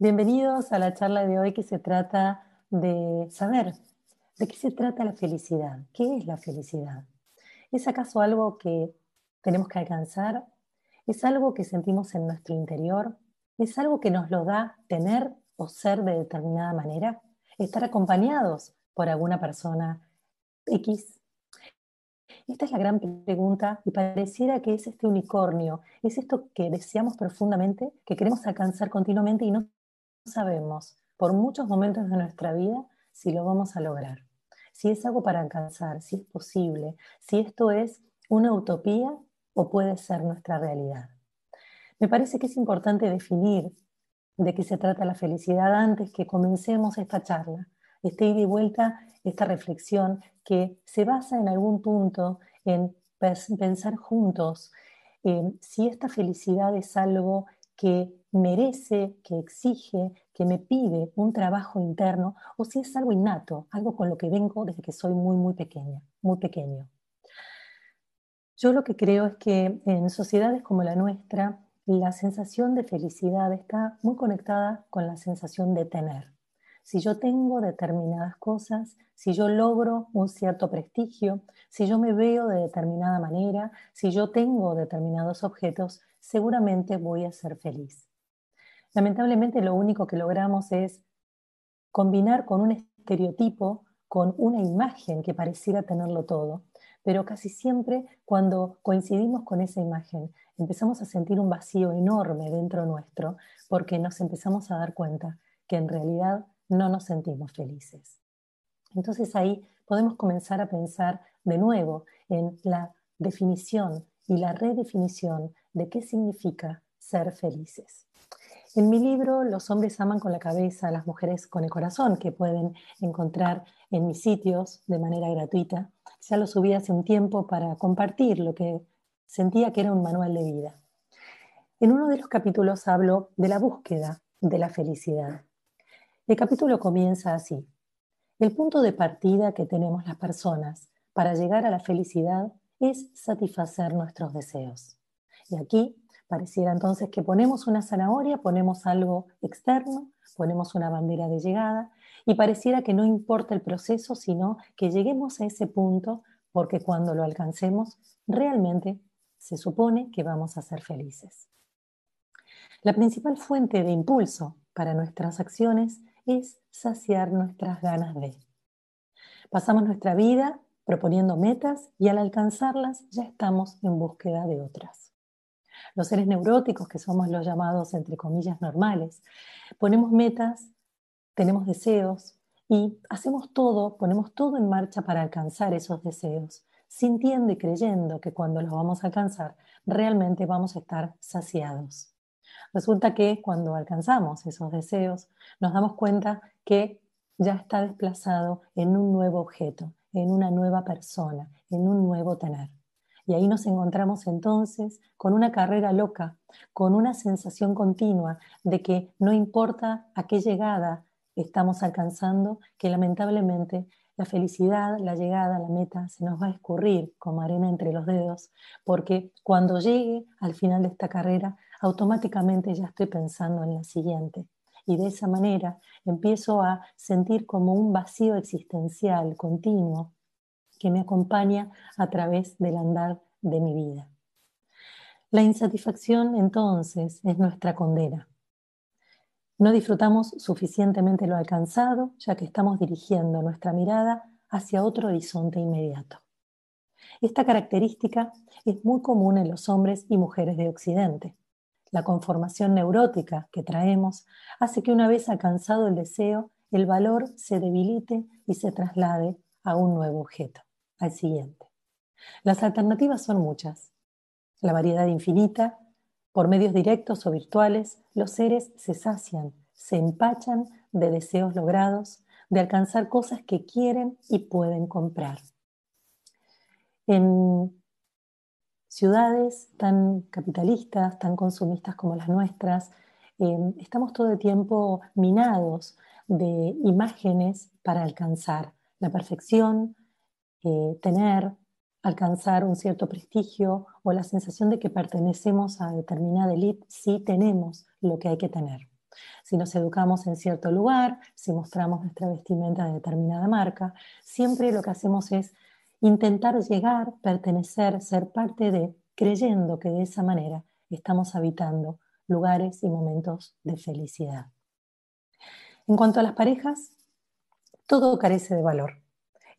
Bienvenidos a la charla de hoy que se trata de saber de qué se trata la felicidad. ¿Qué es la felicidad? ¿Es acaso algo que tenemos que alcanzar? ¿Es algo que sentimos en nuestro interior? ¿Es algo que nos lo da tener o ser de determinada manera? ¿Estar acompañados por alguna persona X? Esta es la gran pregunta y pareciera que es este unicornio, es esto que deseamos profundamente, que queremos alcanzar continuamente y no sabemos por muchos momentos de nuestra vida si lo vamos a lograr, si es algo para alcanzar, si es posible, si esto es una utopía o puede ser nuestra realidad. Me parece que es importante definir de qué se trata la felicidad antes que comencemos esta charla, este ida y vuelta, esta reflexión que se basa en algún punto en pensar juntos si esta felicidad es algo que merece, que exige, que me pide un trabajo interno, o si es algo innato, algo con lo que vengo desde que soy muy, muy pequeña, muy pequeño. Yo lo que creo es que en sociedades como la nuestra, la sensación de felicidad está muy conectada con la sensación de tener. Si yo tengo determinadas cosas, si yo logro un cierto prestigio, si yo me veo de determinada manera, si yo tengo determinados objetos, seguramente voy a ser feliz. Lamentablemente lo único que logramos es combinar con un estereotipo, con una imagen que pareciera tenerlo todo, pero casi siempre cuando coincidimos con esa imagen empezamos a sentir un vacío enorme dentro nuestro porque nos empezamos a dar cuenta que en realidad no nos sentimos felices. Entonces ahí podemos comenzar a pensar de nuevo en la definición y la redefinición de qué significa ser felices. En mi libro Los hombres aman con la cabeza, las mujeres con el corazón, que pueden encontrar en mis sitios de manera gratuita, ya lo subí hace un tiempo para compartir lo que sentía que era un manual de vida. En uno de los capítulos hablo de la búsqueda de la felicidad. El capítulo comienza así. El punto de partida que tenemos las personas para llegar a la felicidad es satisfacer nuestros deseos. Y aquí pareciera entonces que ponemos una zanahoria, ponemos algo externo, ponemos una bandera de llegada y pareciera que no importa el proceso, sino que lleguemos a ese punto porque cuando lo alcancemos, realmente se supone que vamos a ser felices. La principal fuente de impulso para nuestras acciones es saciar nuestras ganas de. Pasamos nuestra vida proponiendo metas y al alcanzarlas ya estamos en búsqueda de otras. Los seres neuróticos, que somos los llamados entre comillas normales, ponemos metas, tenemos deseos y hacemos todo, ponemos todo en marcha para alcanzar esos deseos, sintiendo y creyendo que cuando los vamos a alcanzar realmente vamos a estar saciados. Resulta que cuando alcanzamos esos deseos nos damos cuenta que ya está desplazado en un nuevo objeto, en una nueva persona, en un nuevo tener. Y ahí nos encontramos entonces con una carrera loca, con una sensación continua de que no importa a qué llegada estamos alcanzando, que lamentablemente la felicidad, la llegada, la meta se nos va a escurrir como arena entre los dedos, porque cuando llegue al final de esta carrera, automáticamente ya estoy pensando en la siguiente. Y de esa manera empiezo a sentir como un vacío existencial continuo que me acompaña a través del andar de mi vida. La insatisfacción entonces es nuestra condena. No disfrutamos suficientemente lo alcanzado ya que estamos dirigiendo nuestra mirada hacia otro horizonte inmediato. Esta característica es muy común en los hombres y mujeres de Occidente. La conformación neurótica que traemos hace que una vez alcanzado el deseo, el valor se debilite y se traslade a un nuevo objeto, al siguiente. Las alternativas son muchas. La variedad infinita, por medios directos o virtuales, los seres se sacian, se empachan de deseos logrados, de alcanzar cosas que quieren y pueden comprar. En ciudades tan capitalistas, tan consumistas como las nuestras, em, estamos todo el tiempo minados de imágenes para alcanzar la perfección, eh, tener, alcanzar un cierto prestigio o la sensación de que pertenecemos a determinada élite si tenemos lo que hay que tener. si nos educamos en cierto lugar, si mostramos nuestra vestimenta de determinada marca, siempre lo que hacemos es intentar llegar, pertenecer, ser parte de, creyendo que de esa manera estamos habitando lugares y momentos de felicidad. En cuanto a las parejas, todo carece de valor.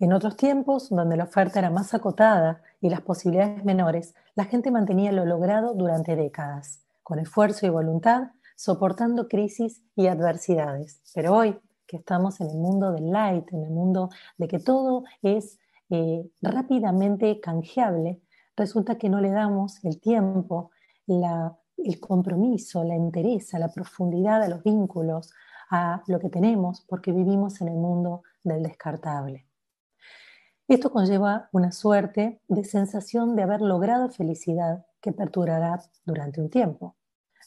En otros tiempos, donde la oferta era más acotada y las posibilidades menores, la gente mantenía lo logrado durante décadas, con esfuerzo y voluntad, soportando crisis y adversidades. Pero hoy, que estamos en el mundo del light, en el mundo de que todo es eh, rápidamente canjeable, resulta que no le damos el tiempo, el compromiso, la interés, la profundidad a los vínculos, a lo que tenemos, porque vivimos en el mundo del descartable. Esto conlleva una suerte de sensación de haber logrado felicidad que perdurará durante un tiempo.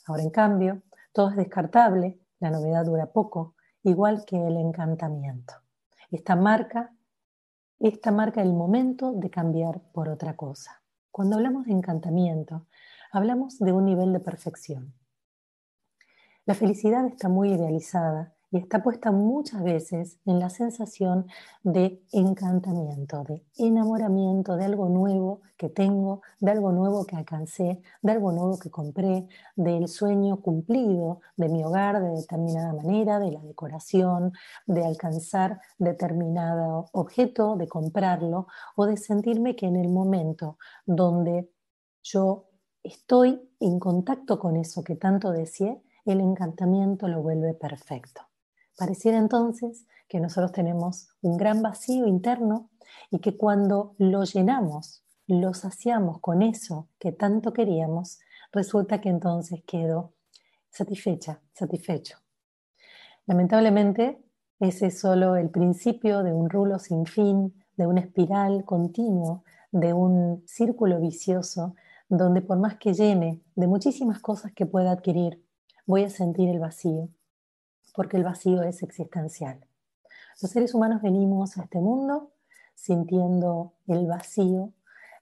Ahora, en cambio, todo es descartable, la novedad dura poco, igual que el encantamiento. Esta marca, esta marca el momento de cambiar por otra cosa. Cuando hablamos de encantamiento, hablamos de un nivel de perfección. La felicidad está muy idealizada y está puesta muchas veces en la sensación de encantamiento, de enamoramiento de algo nuevo que tengo, de algo nuevo que alcancé, de algo nuevo que compré, del sueño cumplido de mi hogar de determinada manera, de la decoración, de alcanzar determinado objeto, de comprarlo o de sentirme que en el momento donde yo estoy en contacto con eso que tanto deseé, el encantamiento lo vuelve perfecto. Pareciera entonces que nosotros tenemos un gran vacío interno y que cuando lo llenamos, lo saciamos con eso que tanto queríamos, resulta que entonces quedo satisfecha, satisfecho. Lamentablemente, ese es solo el principio de un rulo sin fin, de una espiral continuo, de un círculo vicioso, donde por más que llene de muchísimas cosas que pueda adquirir, voy a sentir el vacío porque el vacío es existencial. Los seres humanos venimos a este mundo sintiendo el vacío,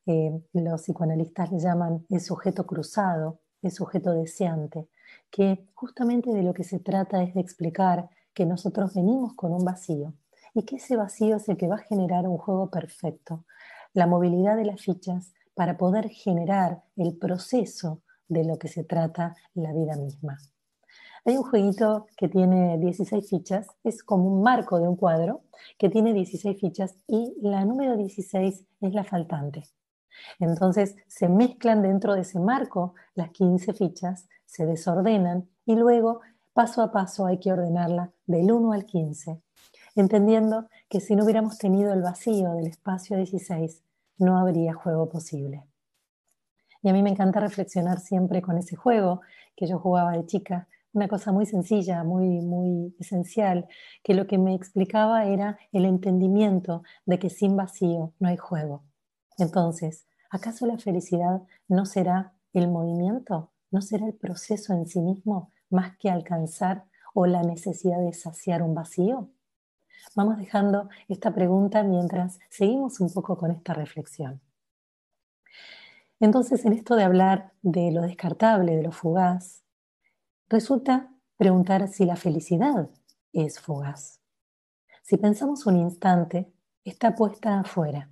eh, los psicoanalistas le llaman el sujeto cruzado, el sujeto deseante, que justamente de lo que se trata es de explicar que nosotros venimos con un vacío y que ese vacío es el que va a generar un juego perfecto, la movilidad de las fichas para poder generar el proceso de lo que se trata la vida misma. Hay un jueguito que tiene 16 fichas, es como un marco de un cuadro que tiene 16 fichas y la número 16 es la faltante. Entonces se mezclan dentro de ese marco las 15 fichas, se desordenan y luego paso a paso hay que ordenarla del 1 al 15, entendiendo que si no hubiéramos tenido el vacío del espacio 16, no habría juego posible. Y a mí me encanta reflexionar siempre con ese juego que yo jugaba de chica, una cosa muy sencilla, muy, muy esencial, que lo que me explicaba era el entendimiento de que sin vacío no hay juego. Entonces, ¿acaso la felicidad no será el movimiento? ¿No será el proceso en sí mismo más que alcanzar o la necesidad de saciar un vacío? Vamos dejando esta pregunta mientras seguimos un poco con esta reflexión. Entonces, en esto de hablar de lo descartable, de lo fugaz, resulta preguntar si la felicidad es fugaz. Si pensamos un instante, está puesta afuera.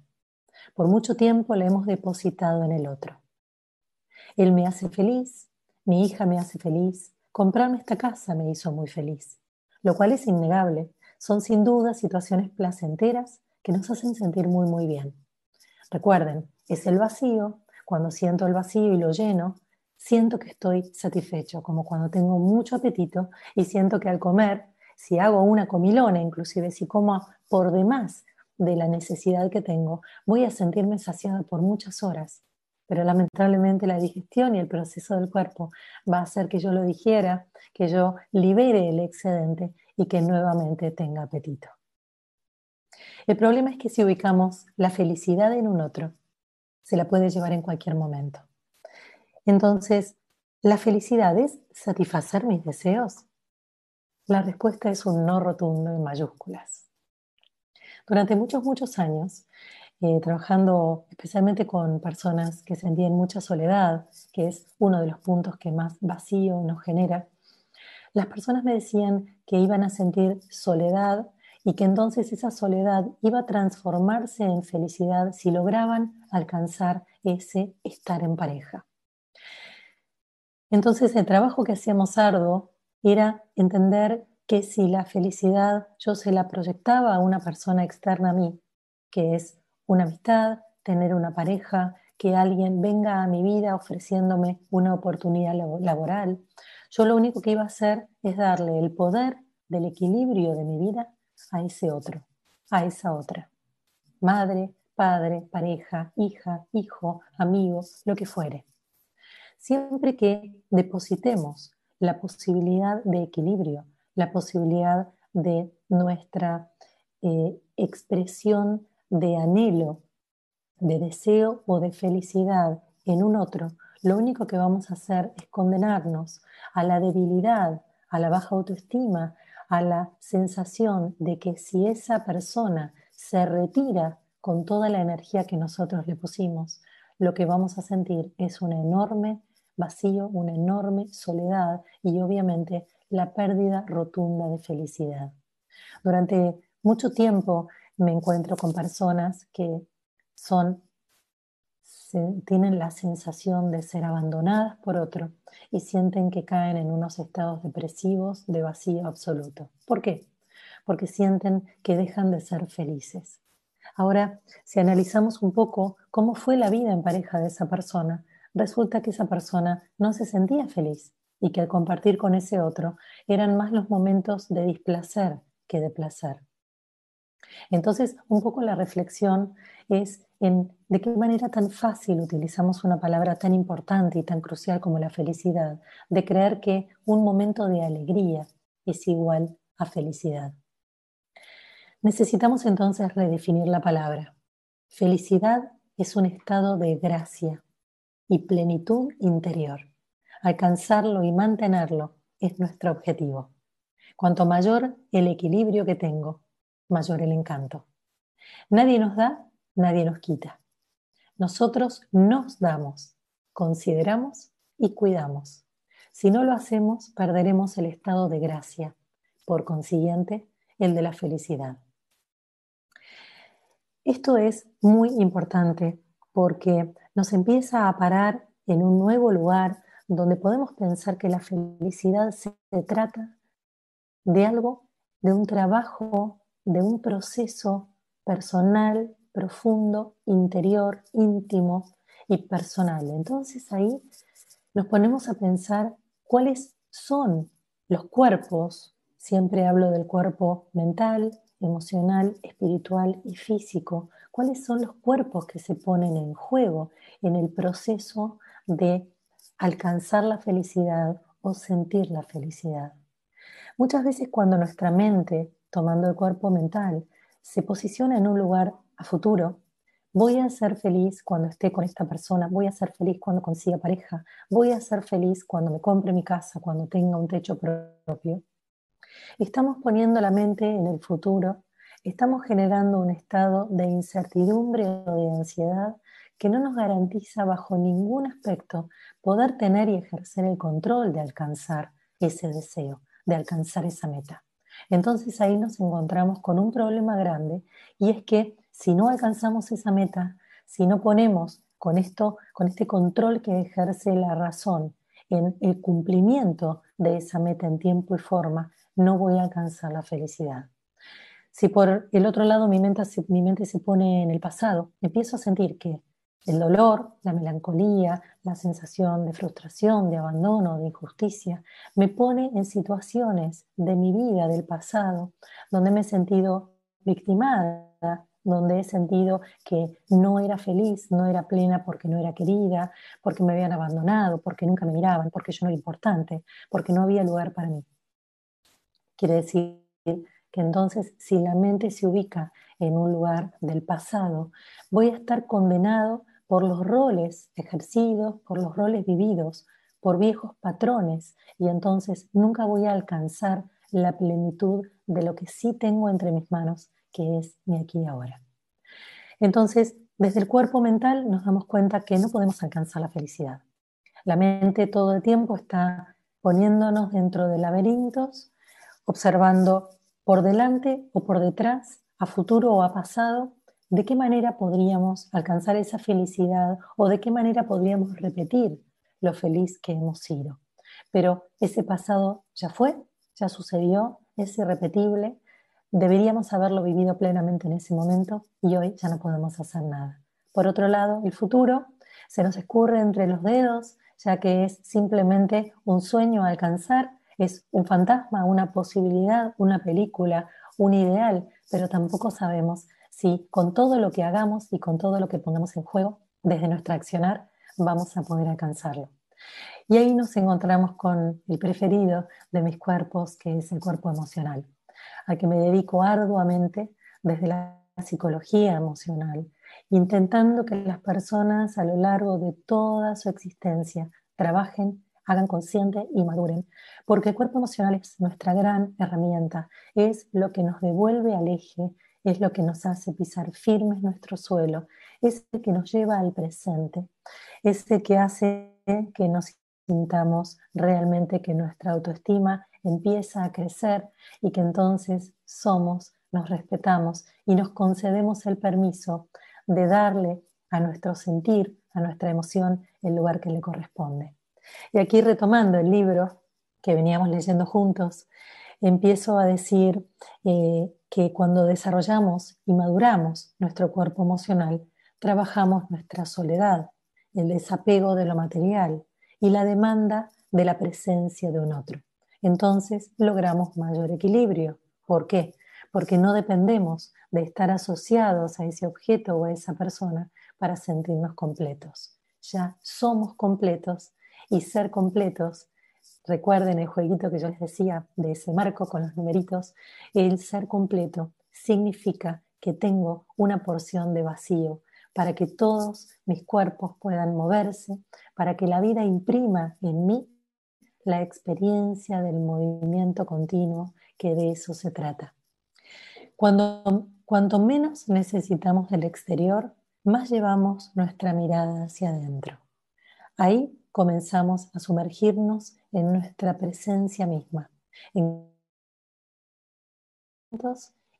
Por mucho tiempo la hemos depositado en el otro. Él me hace feliz, mi hija me hace feliz, comprarme esta casa me hizo muy feliz, lo cual es innegable. Son sin duda situaciones placenteras que nos hacen sentir muy, muy bien. Recuerden, es el vacío, cuando siento el vacío y lo lleno, siento que estoy satisfecho, como cuando tengo mucho apetito y siento que al comer, si hago una comilona, inclusive si como por demás de la necesidad que tengo, voy a sentirme saciada por muchas horas. Pero lamentablemente la digestión y el proceso del cuerpo va a hacer que yo lo digiera, que yo libere el excedente y que nuevamente tenga apetito. El problema es que si ubicamos la felicidad en un otro, se la puede llevar en cualquier momento. Entonces, ¿la felicidad es satisfacer mis deseos? La respuesta es un no rotundo en mayúsculas. Durante muchos, muchos años, eh, trabajando especialmente con personas que sentían mucha soledad, que es uno de los puntos que más vacío nos genera, las personas me decían que iban a sentir soledad y que entonces esa soledad iba a transformarse en felicidad si lograban alcanzar ese estar en pareja. Entonces el trabajo que hacíamos arduo era entender que si la felicidad yo se la proyectaba a una persona externa a mí, que es una amistad, tener una pareja, que alguien venga a mi vida ofreciéndome una oportunidad laboral, yo lo único que iba a hacer es darle el poder del equilibrio de mi vida a ese otro, a esa otra. Madre, padre, pareja, hija, hijo, amigo, lo que fuere. Siempre que depositemos la posibilidad de equilibrio, la posibilidad de nuestra eh, expresión de anhelo, de deseo o de felicidad en un otro, lo único que vamos a hacer es condenarnos a la debilidad, a la baja autoestima, a la sensación de que si esa persona se retira con toda la energía que nosotros le pusimos, lo que vamos a sentir es un enorme vacío, una enorme soledad y obviamente la pérdida rotunda de felicidad. Durante mucho tiempo me encuentro con personas que son tienen la sensación de ser abandonadas por otro y sienten que caen en unos estados depresivos de vacío absoluto. ¿Por qué? Porque sienten que dejan de ser felices. Ahora, si analizamos un poco cómo fue la vida en pareja de esa persona, resulta que esa persona no se sentía feliz y que al compartir con ese otro eran más los momentos de displacer que de placer. Entonces, un poco la reflexión es en de qué manera tan fácil utilizamos una palabra tan importante y tan crucial como la felicidad, de creer que un momento de alegría es igual a felicidad. Necesitamos entonces redefinir la palabra. Felicidad es un estado de gracia y plenitud interior. Alcanzarlo y mantenerlo es nuestro objetivo. Cuanto mayor el equilibrio que tengo, mayor el encanto. Nadie nos da nadie nos quita. Nosotros nos damos, consideramos y cuidamos. Si no lo hacemos, perderemos el estado de gracia, por consiguiente, el de la felicidad. Esto es muy importante porque nos empieza a parar en un nuevo lugar donde podemos pensar que la felicidad se trata de algo, de un trabajo, de un proceso personal profundo, interior, íntimo y personal. Entonces ahí nos ponemos a pensar cuáles son los cuerpos, siempre hablo del cuerpo mental, emocional, espiritual y físico, cuáles son los cuerpos que se ponen en juego en el proceso de alcanzar la felicidad o sentir la felicidad. Muchas veces cuando nuestra mente, tomando el cuerpo mental, se posiciona en un lugar a futuro, voy a ser feliz cuando esté con esta persona, voy a ser feliz cuando consiga pareja, voy a ser feliz cuando me compre mi casa, cuando tenga un techo propio. Estamos poniendo la mente en el futuro, estamos generando un estado de incertidumbre o de ansiedad que no nos garantiza bajo ningún aspecto poder tener y ejercer el control de alcanzar ese deseo, de alcanzar esa meta. Entonces ahí nos encontramos con un problema grande y es que si no alcanzamos esa meta, si no ponemos con esto, con este control que ejerce la razón en el cumplimiento de esa meta en tiempo y forma, no voy a alcanzar la felicidad. Si por el otro lado mi mente, mi mente se pone en el pasado, empiezo a sentir que el dolor, la melancolía, la sensación de frustración, de abandono, de injusticia, me pone en situaciones de mi vida, del pasado, donde me he sentido victimada, donde he sentido que no era feliz, no era plena porque no era querida, porque me habían abandonado, porque nunca me miraban, porque yo no era importante, porque no había lugar para mí. Quiere decir que entonces si la mente se ubica en un lugar del pasado, voy a estar condenado por los roles ejercidos, por los roles vividos, por viejos patrones, y entonces nunca voy a alcanzar la plenitud de lo que sí tengo entre mis manos, que es mi aquí y ahora. Entonces, desde el cuerpo mental nos damos cuenta que no podemos alcanzar la felicidad. La mente todo el tiempo está poniéndonos dentro de laberintos, observando por delante o por detrás, a futuro o a pasado, de qué manera podríamos alcanzar esa felicidad o de qué manera podríamos repetir lo feliz que hemos sido. Pero ese pasado ya fue, ya sucedió, es irrepetible, deberíamos haberlo vivido plenamente en ese momento y hoy ya no podemos hacer nada. Por otro lado, el futuro se nos escurre entre los dedos, ya que es simplemente un sueño a alcanzar, es un fantasma, una posibilidad, una película, un ideal, pero tampoco sabemos si con todo lo que hagamos y con todo lo que pongamos en juego desde nuestro accionar vamos a poder alcanzarlo. Y ahí nos encontramos con el preferido de mis cuerpos, que es el cuerpo emocional, al que me dedico arduamente desde la psicología emocional, intentando que las personas a lo largo de toda su existencia trabajen, hagan consciente y maduren, porque el cuerpo emocional es nuestra gran herramienta, es lo que nos devuelve al eje, es lo que nos hace pisar firmes nuestro suelo, es el que nos lleva al presente, es el que hace que nos sintamos realmente que nuestra autoestima empieza a crecer y que entonces somos, nos respetamos y nos concedemos el permiso de darle a nuestro sentir, a nuestra emoción, el lugar que le corresponde. Y aquí retomando el libro que veníamos leyendo juntos, empiezo a decir eh, que cuando desarrollamos y maduramos nuestro cuerpo emocional, trabajamos nuestra soledad, el desapego de lo material y la demanda de la presencia de un otro. Entonces logramos mayor equilibrio. ¿Por qué? Porque no dependemos de estar asociados a ese objeto o a esa persona para sentirnos completos. Ya somos completos y ser completos, recuerden el jueguito que yo les decía de ese marco con los numeritos, el ser completo significa que tengo una porción de vacío para que todos mis cuerpos puedan moverse, para que la vida imprima en mí la experiencia del movimiento continuo, que de eso se trata. Cuando, cuanto menos necesitamos del exterior, más llevamos nuestra mirada hacia adentro. Ahí comenzamos a sumergirnos en nuestra presencia misma, en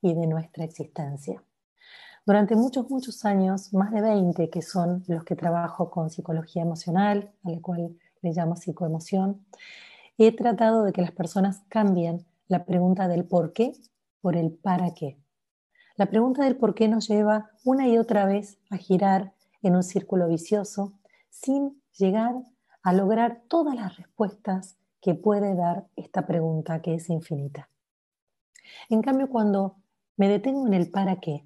y de nuestra existencia. Durante muchos, muchos años, más de 20, que son los que trabajo con psicología emocional, a la cual le llamo psicoemoción, he tratado de que las personas cambien la pregunta del por qué por el para qué. La pregunta del por qué nos lleva una y otra vez a girar en un círculo vicioso sin llegar a lograr todas las respuestas que puede dar esta pregunta que es infinita. En cambio, cuando me detengo en el para qué,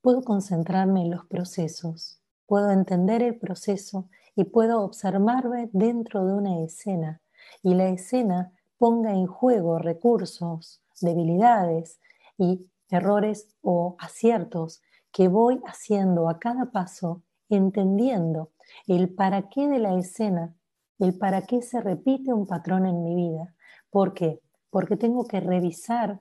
puedo concentrarme en los procesos, puedo entender el proceso y puedo observarme dentro de una escena y la escena ponga en juego recursos, debilidades y errores o aciertos que voy haciendo a cada paso, entendiendo el para qué de la escena el para qué se repite un patrón en mi vida. ¿Por qué? Porque tengo que revisar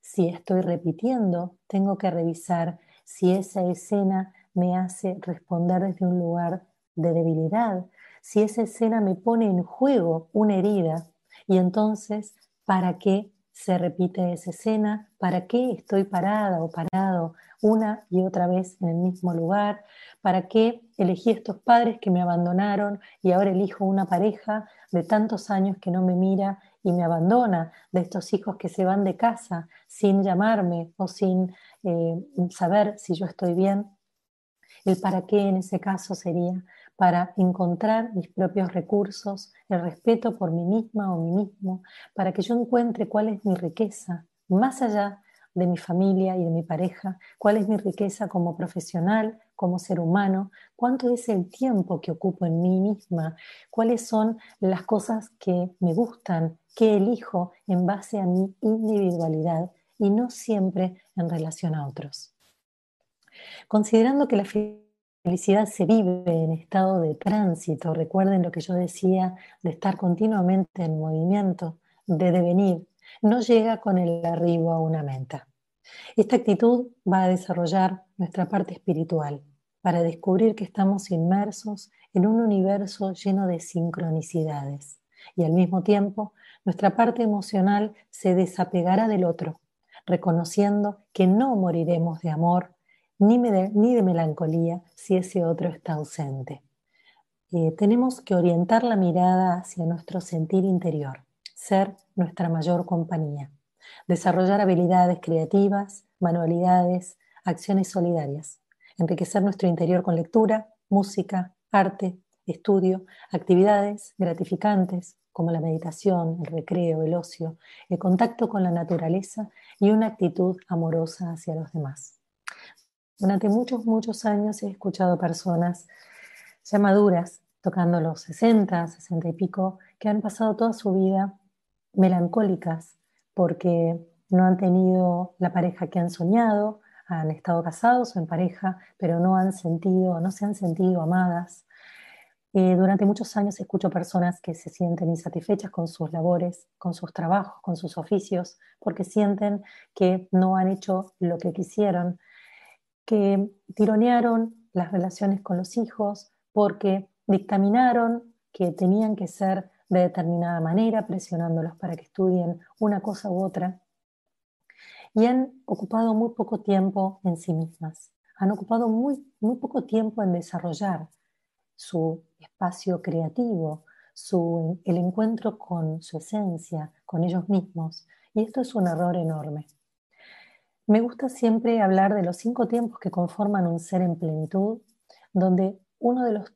si estoy repitiendo, tengo que revisar si esa escena me hace responder desde un lugar de debilidad, si esa escena me pone en juego una herida y entonces, ¿para qué se repite esa escena? ¿Para qué estoy parada o parado una y otra vez en el mismo lugar? ¿Para qué elegí estos padres que me abandonaron y ahora elijo una pareja de tantos años que no me mira y me abandona? De estos hijos que se van de casa sin llamarme o sin eh, saber si yo estoy bien. El para qué en ese caso sería para encontrar mis propios recursos, el respeto por mí misma o mí mismo, para que yo encuentre cuál es mi riqueza, más allá de mi familia y de mi pareja, cuál es mi riqueza como profesional, como ser humano, cuánto es el tiempo que ocupo en mí misma, cuáles son las cosas que me gustan, que elijo en base a mi individualidad y no siempre en relación a otros. Considerando que la felicidad se vive en estado de tránsito, recuerden lo que yo decía de estar continuamente en movimiento, de devenir, no llega con el arribo a una meta. Esta actitud va a desarrollar nuestra parte espiritual para descubrir que estamos inmersos en un universo lleno de sincronicidades, y al mismo tiempo nuestra parte emocional se desapegará del otro, reconociendo que no moriremos de amor ni de, melancolía si ese otro está ausente. Eh, tenemos que orientar la mirada hacia nuestro sentir interior, ser nuestra mayor compañía, desarrollar habilidades creativas, manualidades, acciones solidarias, enriquecer nuestro interior con lectura, música, arte, estudio, actividades gratificantes como la meditación, el recreo, el ocio, el contacto con la naturaleza y una actitud amorosa hacia los demás. Durante muchos, muchos años he escuchado personas ya maduras, tocando los 60, 60 y pico, que han pasado toda su vida melancólicas porque no han tenido la pareja que han soñado, han estado casados o en pareja, pero no han sentido, no se han sentido amadas. Eh, durante muchos años escucho personas que se sienten insatisfechas con sus labores, con sus trabajos, con sus oficios, porque sienten que no han hecho lo que quisieron, que tironearon las relaciones con los hijos, porque dictaminaron que tenían que ser de determinada manera, presionándolos para que estudien una cosa u otra, y han ocupado muy poco tiempo en sí mismas, han ocupado muy, muy poco tiempo en desarrollar su espacio creativo, su, el encuentro con su esencia, con ellos mismos, y esto es un error enorme. Me gusta siempre hablar de los cinco tiempos que conforman un ser en plenitud, donde uno de los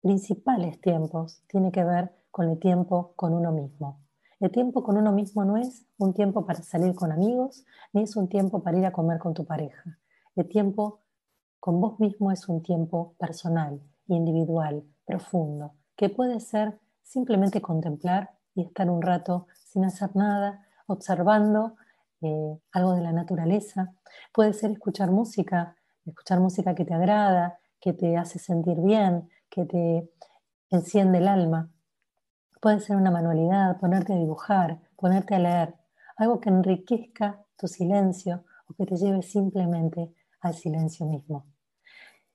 principales tiempos tiene que ver con el tiempo con uno mismo. El tiempo con uno mismo no es un tiempo para salir con amigos, ni es un tiempo para ir a comer con tu pareja. El tiempo con vos mismo es un tiempo personal, individual, profundo, que puede ser simplemente contemplar y estar un rato sin hacer nada, observando eh, algo de la naturaleza. Puede ser escuchar música, escuchar música que te agrada, que te hace sentir bien, que te enciende el alma. Puede ser una manualidad, ponerte a dibujar, ponerte a leer, algo que enriquezca tu silencio o que te lleve simplemente al silencio mismo.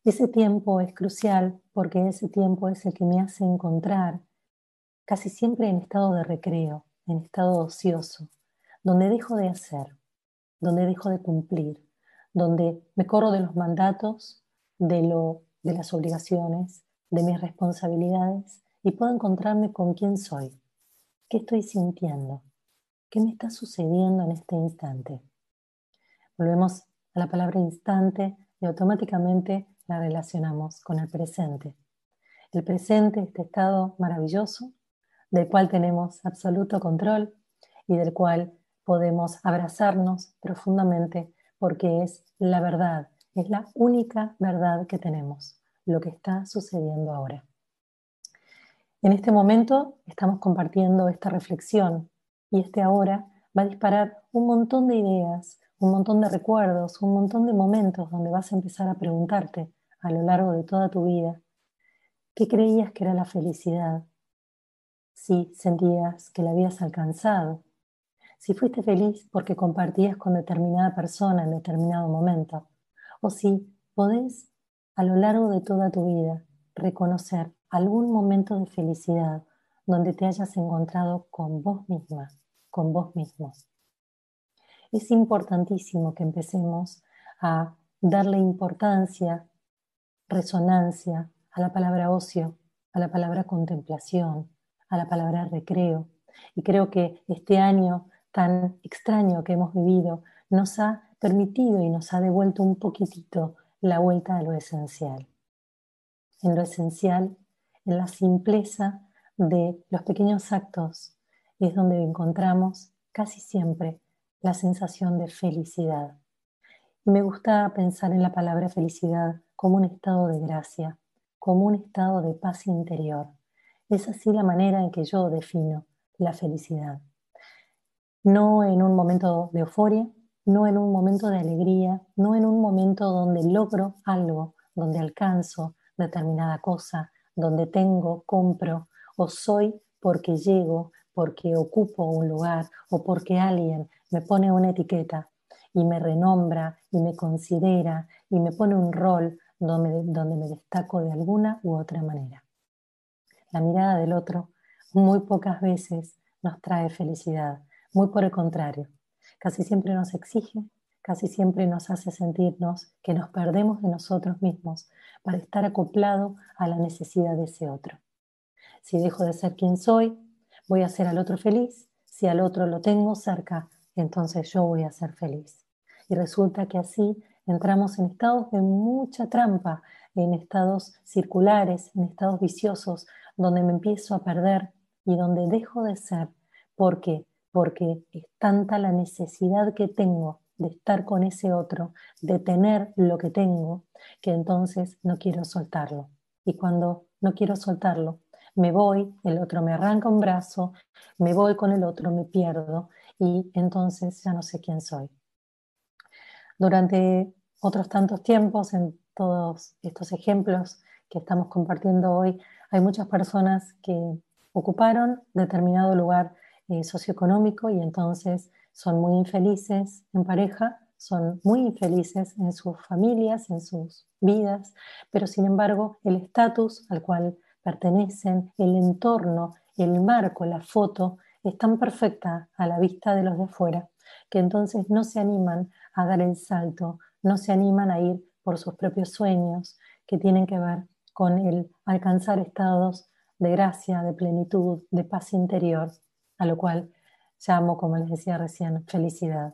Ese tiempo es crucial porque ese tiempo es el que me hace encontrar casi siempre en estado de recreo, en estado ocioso, donde dejo de hacer, donde dejo de cumplir, donde me corro de los mandatos, de, lo, de las obligaciones, de mis responsabilidades y puedo encontrarme con quién soy, qué estoy sintiendo, qué me está sucediendo en este instante. Volvemos a la palabra instante y automáticamente la relacionamos con el presente. El presente, este estado maravilloso, del cual tenemos absoluto control y del cual podemos abrazarnos profundamente porque es la verdad, es la única verdad que tenemos, lo que está sucediendo ahora. En este momento estamos compartiendo esta reflexión y este ahora va a disparar un montón de ideas, un montón de recuerdos, un montón de momentos donde vas a empezar a preguntarte a lo largo de toda tu vida, ¿qué creías que era la felicidad? Si sentías que la habías alcanzado, si fuiste feliz porque compartías con determinada persona en determinado momento, o si podés a lo largo de toda tu vida reconocer algún momento de felicidad donde te hayas encontrado con vos misma, con vos mismo. Es importantísimo que empecemos a darle importancia, resonancia a la palabra ocio, a la palabra contemplación, a la palabra recreo. Y creo que este año tan extraño que hemos vivido nos ha permitido y nos ha devuelto un poquitito la vuelta a lo esencial. En lo esencial, en la simpleza de los pequeños actos, es donde encontramos casi siempre la sensación de felicidad. Y me gusta pensar en la palabra felicidad como un estado de gracia, como un estado de paz interior. Es así la manera en que yo defino la felicidad no en un momento de euforia, no en un momento de alegría, no en un momento donde logro algo, donde alcanzo determinada cosa, donde tengo, compro o soy porque llego, porque ocupo un lugar o porque alguien me pone una etiqueta y me renombra y me considera y me pone un rol donde, me destaco de alguna u otra manera. La mirada del otro muy pocas veces nos trae felicidad, muy por el contrario. Casi siempre nos exige, casi siempre nos hace sentirnos que nos perdemos de nosotros mismos para estar acoplado a la necesidad de ese otro. Si dejo de ser quien soy, voy a hacer al otro feliz. Si al otro lo tengo cerca, entonces yo voy a ser feliz. Y resulta que así entramos en estados de mucha trampa, en estados circulares, en estados viciosos, donde me empiezo a perder y donde dejo de ser. ¿Por qué? Porque es tanta la necesidad que tengo de estar con ese otro, de tener lo que tengo, que entonces no quiero soltarlo. Y cuando no quiero soltarlo, me voy, el otro me arranca un brazo, me voy con el otro, me pierdo y entonces ya no sé quién soy. Durante otros tantos tiempos, en todos estos ejemplos que estamos compartiendo hoy, hay muchas personas que ocuparon determinado lugar eh, socioeconómico y entonces son muy infelices en pareja, son muy infelices en sus familias, en sus vidas, pero sin embargo el estatus al cual pertenecen, el entorno, el marco, la foto, es tan perfecta a la vista de los de afuera que entonces no se animan a dar el salto, no se animan a ir por sus propios sueños que tienen que ver con el alcanzar estados de gracia, de plenitud, de paz interior, a lo cual llamo, como les decía recién, felicidad.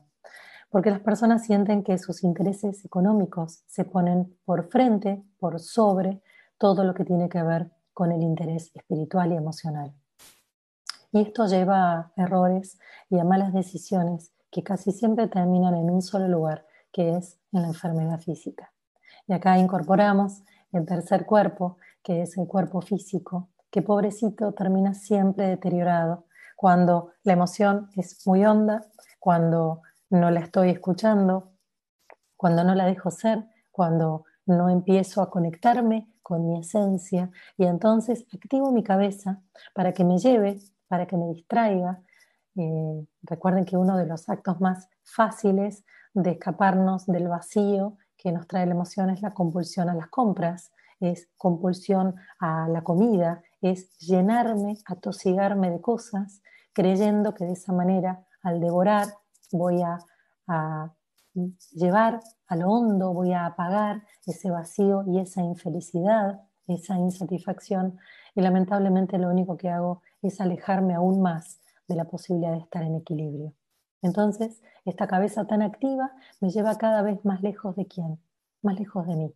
Porque las personas sienten que sus intereses económicos se ponen por frente, por sobre todo lo que tiene que ver con el interés espiritual y emocional. Y esto lleva a errores y a malas decisiones que casi siempre terminan en un solo lugar, que es en la enfermedad física. Y acá incorporamos el tercer cuerpo, que es el cuerpo físico, que pobrecito termina siempre deteriorado cuando la emoción es muy honda, cuando no la estoy escuchando, cuando no la dejo ser, cuando no empiezo a conectarme con mi esencia y entonces activo mi cabeza para que me lleve, para que me distraiga. Eh, recuerden que uno de los actos más fáciles de escaparnos del vacío que nos trae la emoción es la compulsión a las compras, es compulsión a la comida, es llenarme, atosigarme de cosas, creyendo que de esa manera, al devorar, voy a, llevar a lo hondo, voy a apagar ese vacío y esa infelicidad, esa insatisfacción, y lamentablemente lo único que hago es alejarme aún más de la posibilidad de estar en equilibrio. Entonces, esta cabeza tan activa me lleva cada vez más lejos de quién, más lejos de mí.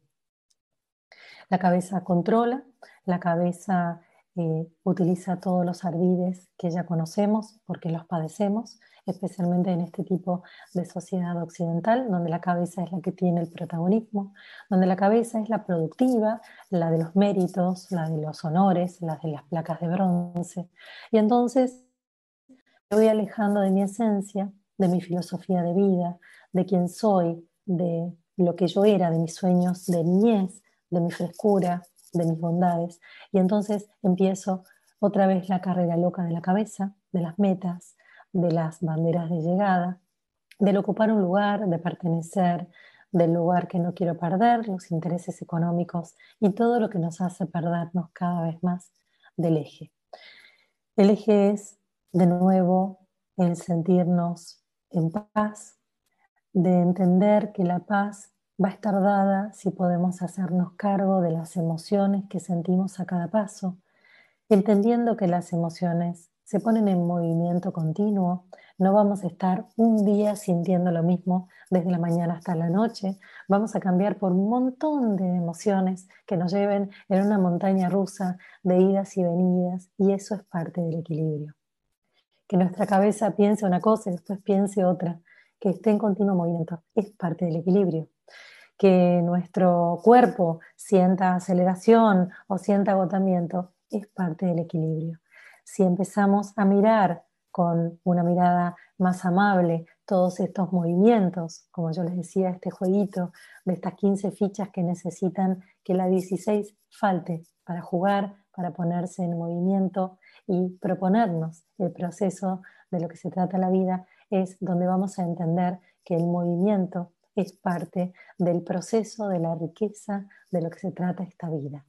La cabeza controla, la cabeza eh, utiliza todos los ardides que ya conocemos porque los padecemos, especialmente en este tipo de sociedad occidental, donde la cabeza es la que tiene el protagonismo, donde la cabeza es la productiva, la de los méritos, la de los honores, la de las placas de bronce. Y entonces me voy alejando de mi esencia, de mi filosofía de vida, de quién soy, de lo que yo era, de mis sueños de niñez, de mi frescura, de mis bondades. Y entonces empiezo otra vez la carrera loca de la cabeza, de las metas, de las banderas de llegada, del ocupar un lugar, de pertenecer, del lugar que no quiero perder, los intereses económicos y todo lo que nos hace perdernos cada vez más del eje. El eje es, de nuevo, el sentirnos en paz, de entender que la paz va a estar dada si podemos hacernos cargo de las emociones que sentimos a cada paso, entendiendo que las emociones se ponen en movimiento continuo, no vamos a estar un día sintiendo lo mismo desde la mañana hasta la noche, vamos a cambiar por un montón de emociones que nos lleven en una montaña rusa de idas y venidas y eso es parte del equilibrio. Que nuestra cabeza piense una cosa y después piense otra, que esté en continuo movimiento, es parte del equilibrio que nuestro cuerpo sienta aceleración o sienta agotamiento, es parte del equilibrio. Si empezamos a mirar con una mirada más amable todos estos movimientos, como yo les decía, este jueguito de estas 15 fichas que necesitan que la 16 falte para jugar, para ponerse en movimiento y proponernos el proceso de lo que se trata la vida, es donde vamos a entender que el movimiento es parte del proceso de la riqueza de lo que se trata esta vida.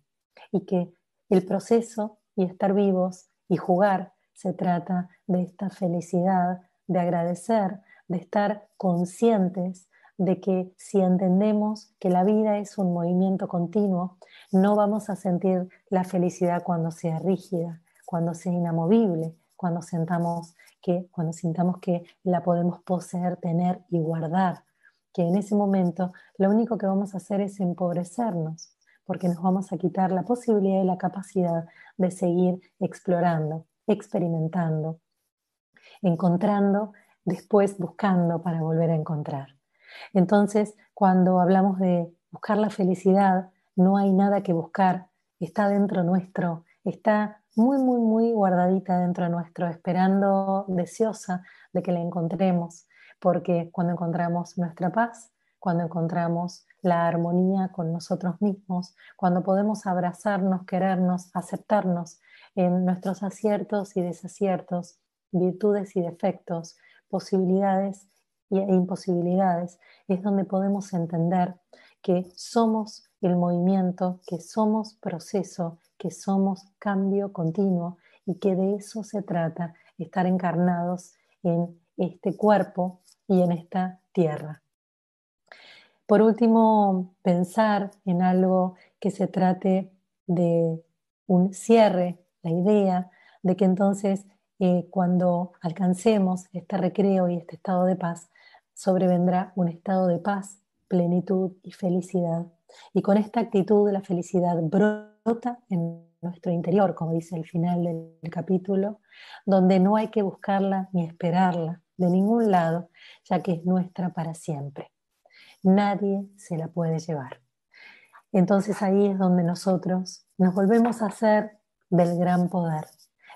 Y que el proceso y estar vivos y jugar, se trata de esta felicidad, de agradecer, de estar conscientes de que si entendemos que la vida es un movimiento continuo, no vamos a sentir la felicidad cuando sea rígida, cuando sea inamovible, cuando sentamos que cuando sintamos que la podemos poseer, tener y guardar, que en ese momento lo único que vamos a hacer es empobrecernos, porque nos vamos a quitar la posibilidad y la capacidad de seguir explorando, experimentando, encontrando, después buscando para volver a encontrar. Entonces, cuando hablamos de buscar la felicidad, no hay nada que buscar, está dentro nuestro, está muy, muy, muy guardadita dentro nuestro, esperando, deseosa de que la encontremos, porque cuando encontramos nuestra paz, cuando encontramos la armonía con nosotros mismos, cuando podemos abrazarnos, querernos, aceptarnos en nuestros aciertos y desaciertos, virtudes y defectos, posibilidades e imposibilidades, es donde podemos entender que somos el movimiento, que somos proceso, que somos cambio continuo y que de eso se trata, estar encarnados en este cuerpo y en esta tierra. Por último, pensar en algo que se trate de un cierre, la idea de que entonces eh, cuando alcancemos este recreo y este estado de paz, sobrevendrá un estado de paz, plenitud y felicidad. Y con esta actitud la felicidad brota en nuestro interior, como dice el final del capítulo, donde no hay que buscarla ni esperarla de ningún lado, ya que es nuestra para siempre. Nadie se la puede llevar. Entonces ahí es donde nosotros nos volvemos a hacer del gran poder.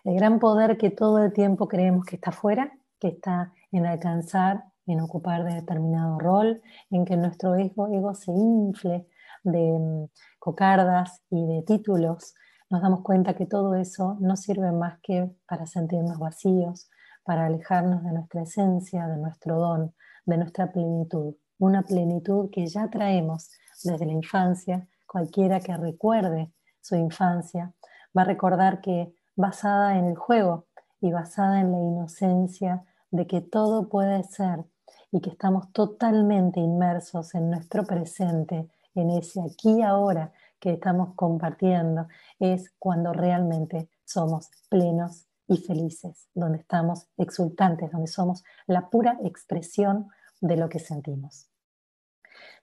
El gran poder que todo el tiempo creemos que está fuera, que está en alcanzar, en ocupar determinado rol, en que nuestro ego, ego se infle de mm, cocardas y de títulos, nos damos cuenta que todo eso no sirve más que para sentirnos vacíos, para alejarnos de nuestra esencia, de nuestro don, de nuestra plenitud. Una plenitud que ya traemos desde la infancia. Cualquiera que recuerde su infancia va a recordar que basada en el juego y basada en la inocencia de que todo puede ser y que estamos totalmente inmersos en nuestro presente, en ese aquí y ahora que estamos compartiendo, es cuando realmente somos plenos y felices, donde estamos exultantes, donde somos la pura expresión de lo que sentimos.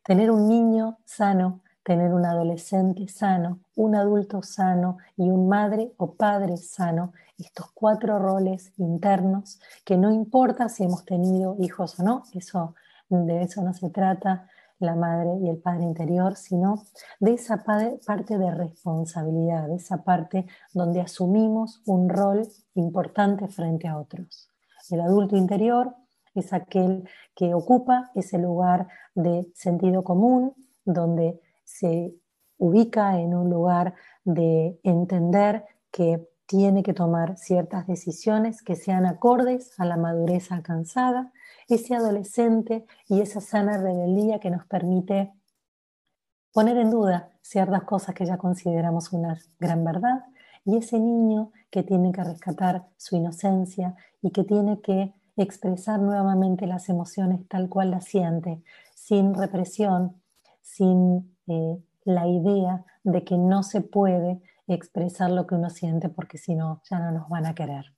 Tener un niño sano, tener un adolescente sano, un adulto sano y un madre o padre sano, estos cuatro roles internos que no importa si hemos tenido hijos o no, eso de eso no se trata, la madre y el padre interior, sino de esa parte de responsabilidad, de esa parte donde asumimos un rol importante frente a otros. El adulto interior es aquel que ocupa ese lugar de sentido común, donde se ubica en un lugar de entender que tiene que tomar ciertas decisiones que sean acordes a la madurez alcanzada ese adolescente y esa sana rebeldía que nos permite poner en duda ciertas cosas que ya consideramos una gran verdad, y ese niño que tiene que rescatar su inocencia y que tiene que expresar nuevamente las emociones tal cual las siente, sin represión, sin eh, la idea de que no se puede expresar lo que uno siente porque si no ya no nos van a querer.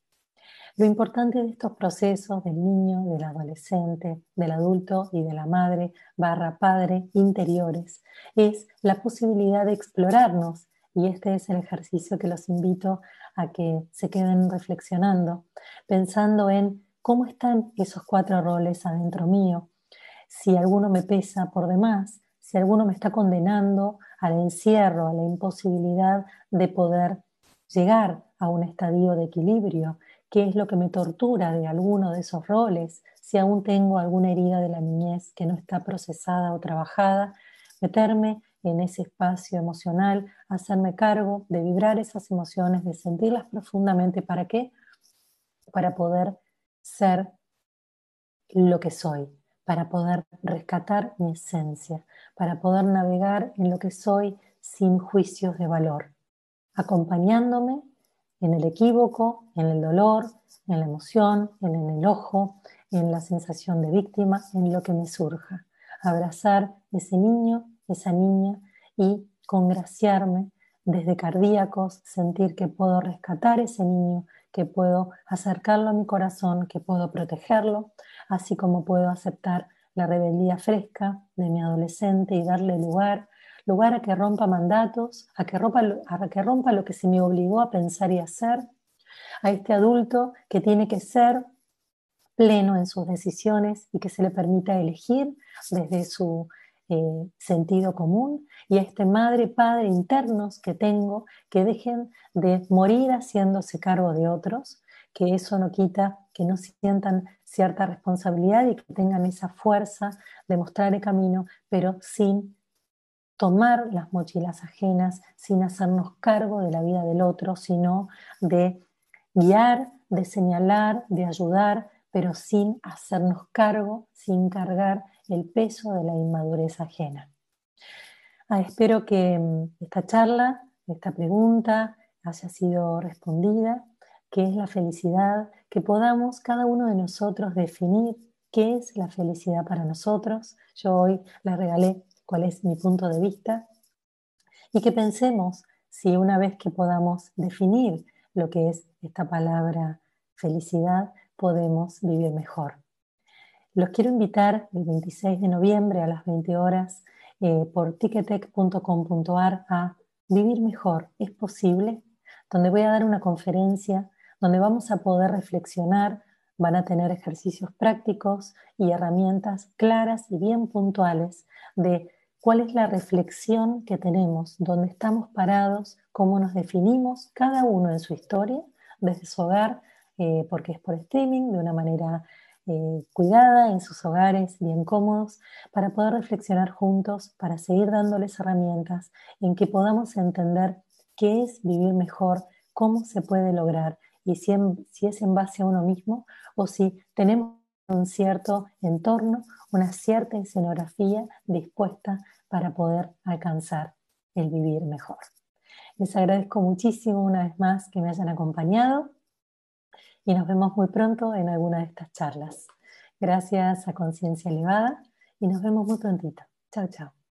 Lo importante de estos procesos del niño, del adolescente, del adulto y de la madre barra padre interiores es la posibilidad de explorarnos. Y este es el ejercicio que los invito a que se queden reflexionando, pensando en cómo están esos cuatro roles adentro mío, si alguno me pesa por demás, si alguno me está condenando al encierro, a la imposibilidad de poder llegar a un estadio de equilibrio, qué es lo que me tortura de alguno de esos roles, si aún tengo alguna herida de la niñez que no está procesada o trabajada, meterme en ese espacio emocional, hacerme cargo de vibrar esas emociones, de sentirlas profundamente. ¿Para qué? Para poder ser lo que soy, para poder rescatar mi esencia, para poder navegar en lo que soy sin juicios de valor, acompañándome en el equívoco, en el dolor, en la emoción, en el enojo, en la sensación de víctima, en lo que me surja. Abrazar ese niño, esa niña y congraciarme desde cardíacos, sentir que puedo rescatar ese niño, que puedo acercarlo a mi corazón, que puedo protegerlo, así como puedo aceptar la rebeldía fresca de mi adolescente y darle lugar, lugar a que rompa mandatos, a que rompa, a que rompa lo que se me obligó a pensar y hacer, a este adulto que tiene que ser pleno en sus decisiones y que se le permita elegir desde su eh, sentido común y a este madre, padre internos que tengo que dejen de morir haciéndose cargo de otros, que eso no quita que no sientan cierta responsabilidad y que tengan esa fuerza de mostrar el camino, pero sin tomar las mochilas ajenas, sin hacernos cargo de la vida del otro, sino de guiar, de señalar, de ayudar, pero sin hacernos cargo, sin cargar el peso de la inmadurez ajena. Ah, espero que mm, esta charla, esta pregunta haya sido respondida, qué es la felicidad, que podamos cada uno de nosotros definir qué es la felicidad para nosotros. Yo hoy les regalé cuál es mi punto de vista y que pensemos si una vez que podamos definir lo que es esta palabra felicidad, podemos vivir mejor. Los quiero invitar el 26 de noviembre a las 20 horas eh, por ticketek.com.ar a Vivir Mejor. ¿Es posible? Donde voy a dar una conferencia donde vamos a poder reflexionar, van a tener ejercicios prácticos y herramientas claras y bien puntuales de cuál es la reflexión que tenemos, dónde estamos parados, cómo nos definimos cada uno en su historia, desde su hogar, eh, porque es por streaming, de una manera eh, cuidada, en sus hogares, bien cómodos, para poder reflexionar juntos, para seguir dándoles herramientas en que podamos entender qué es vivir mejor, cómo se puede lograr y si, si es en base a uno mismo o si tenemos un cierto entorno, una cierta escenografía dispuesta para poder alcanzar el vivir mejor. Les agradezco muchísimo una vez más que me hayan acompañado y nos vemos muy pronto en alguna de estas charlas. Gracias a Conciencia Elevada y nos vemos muy prontito. Chao, chao.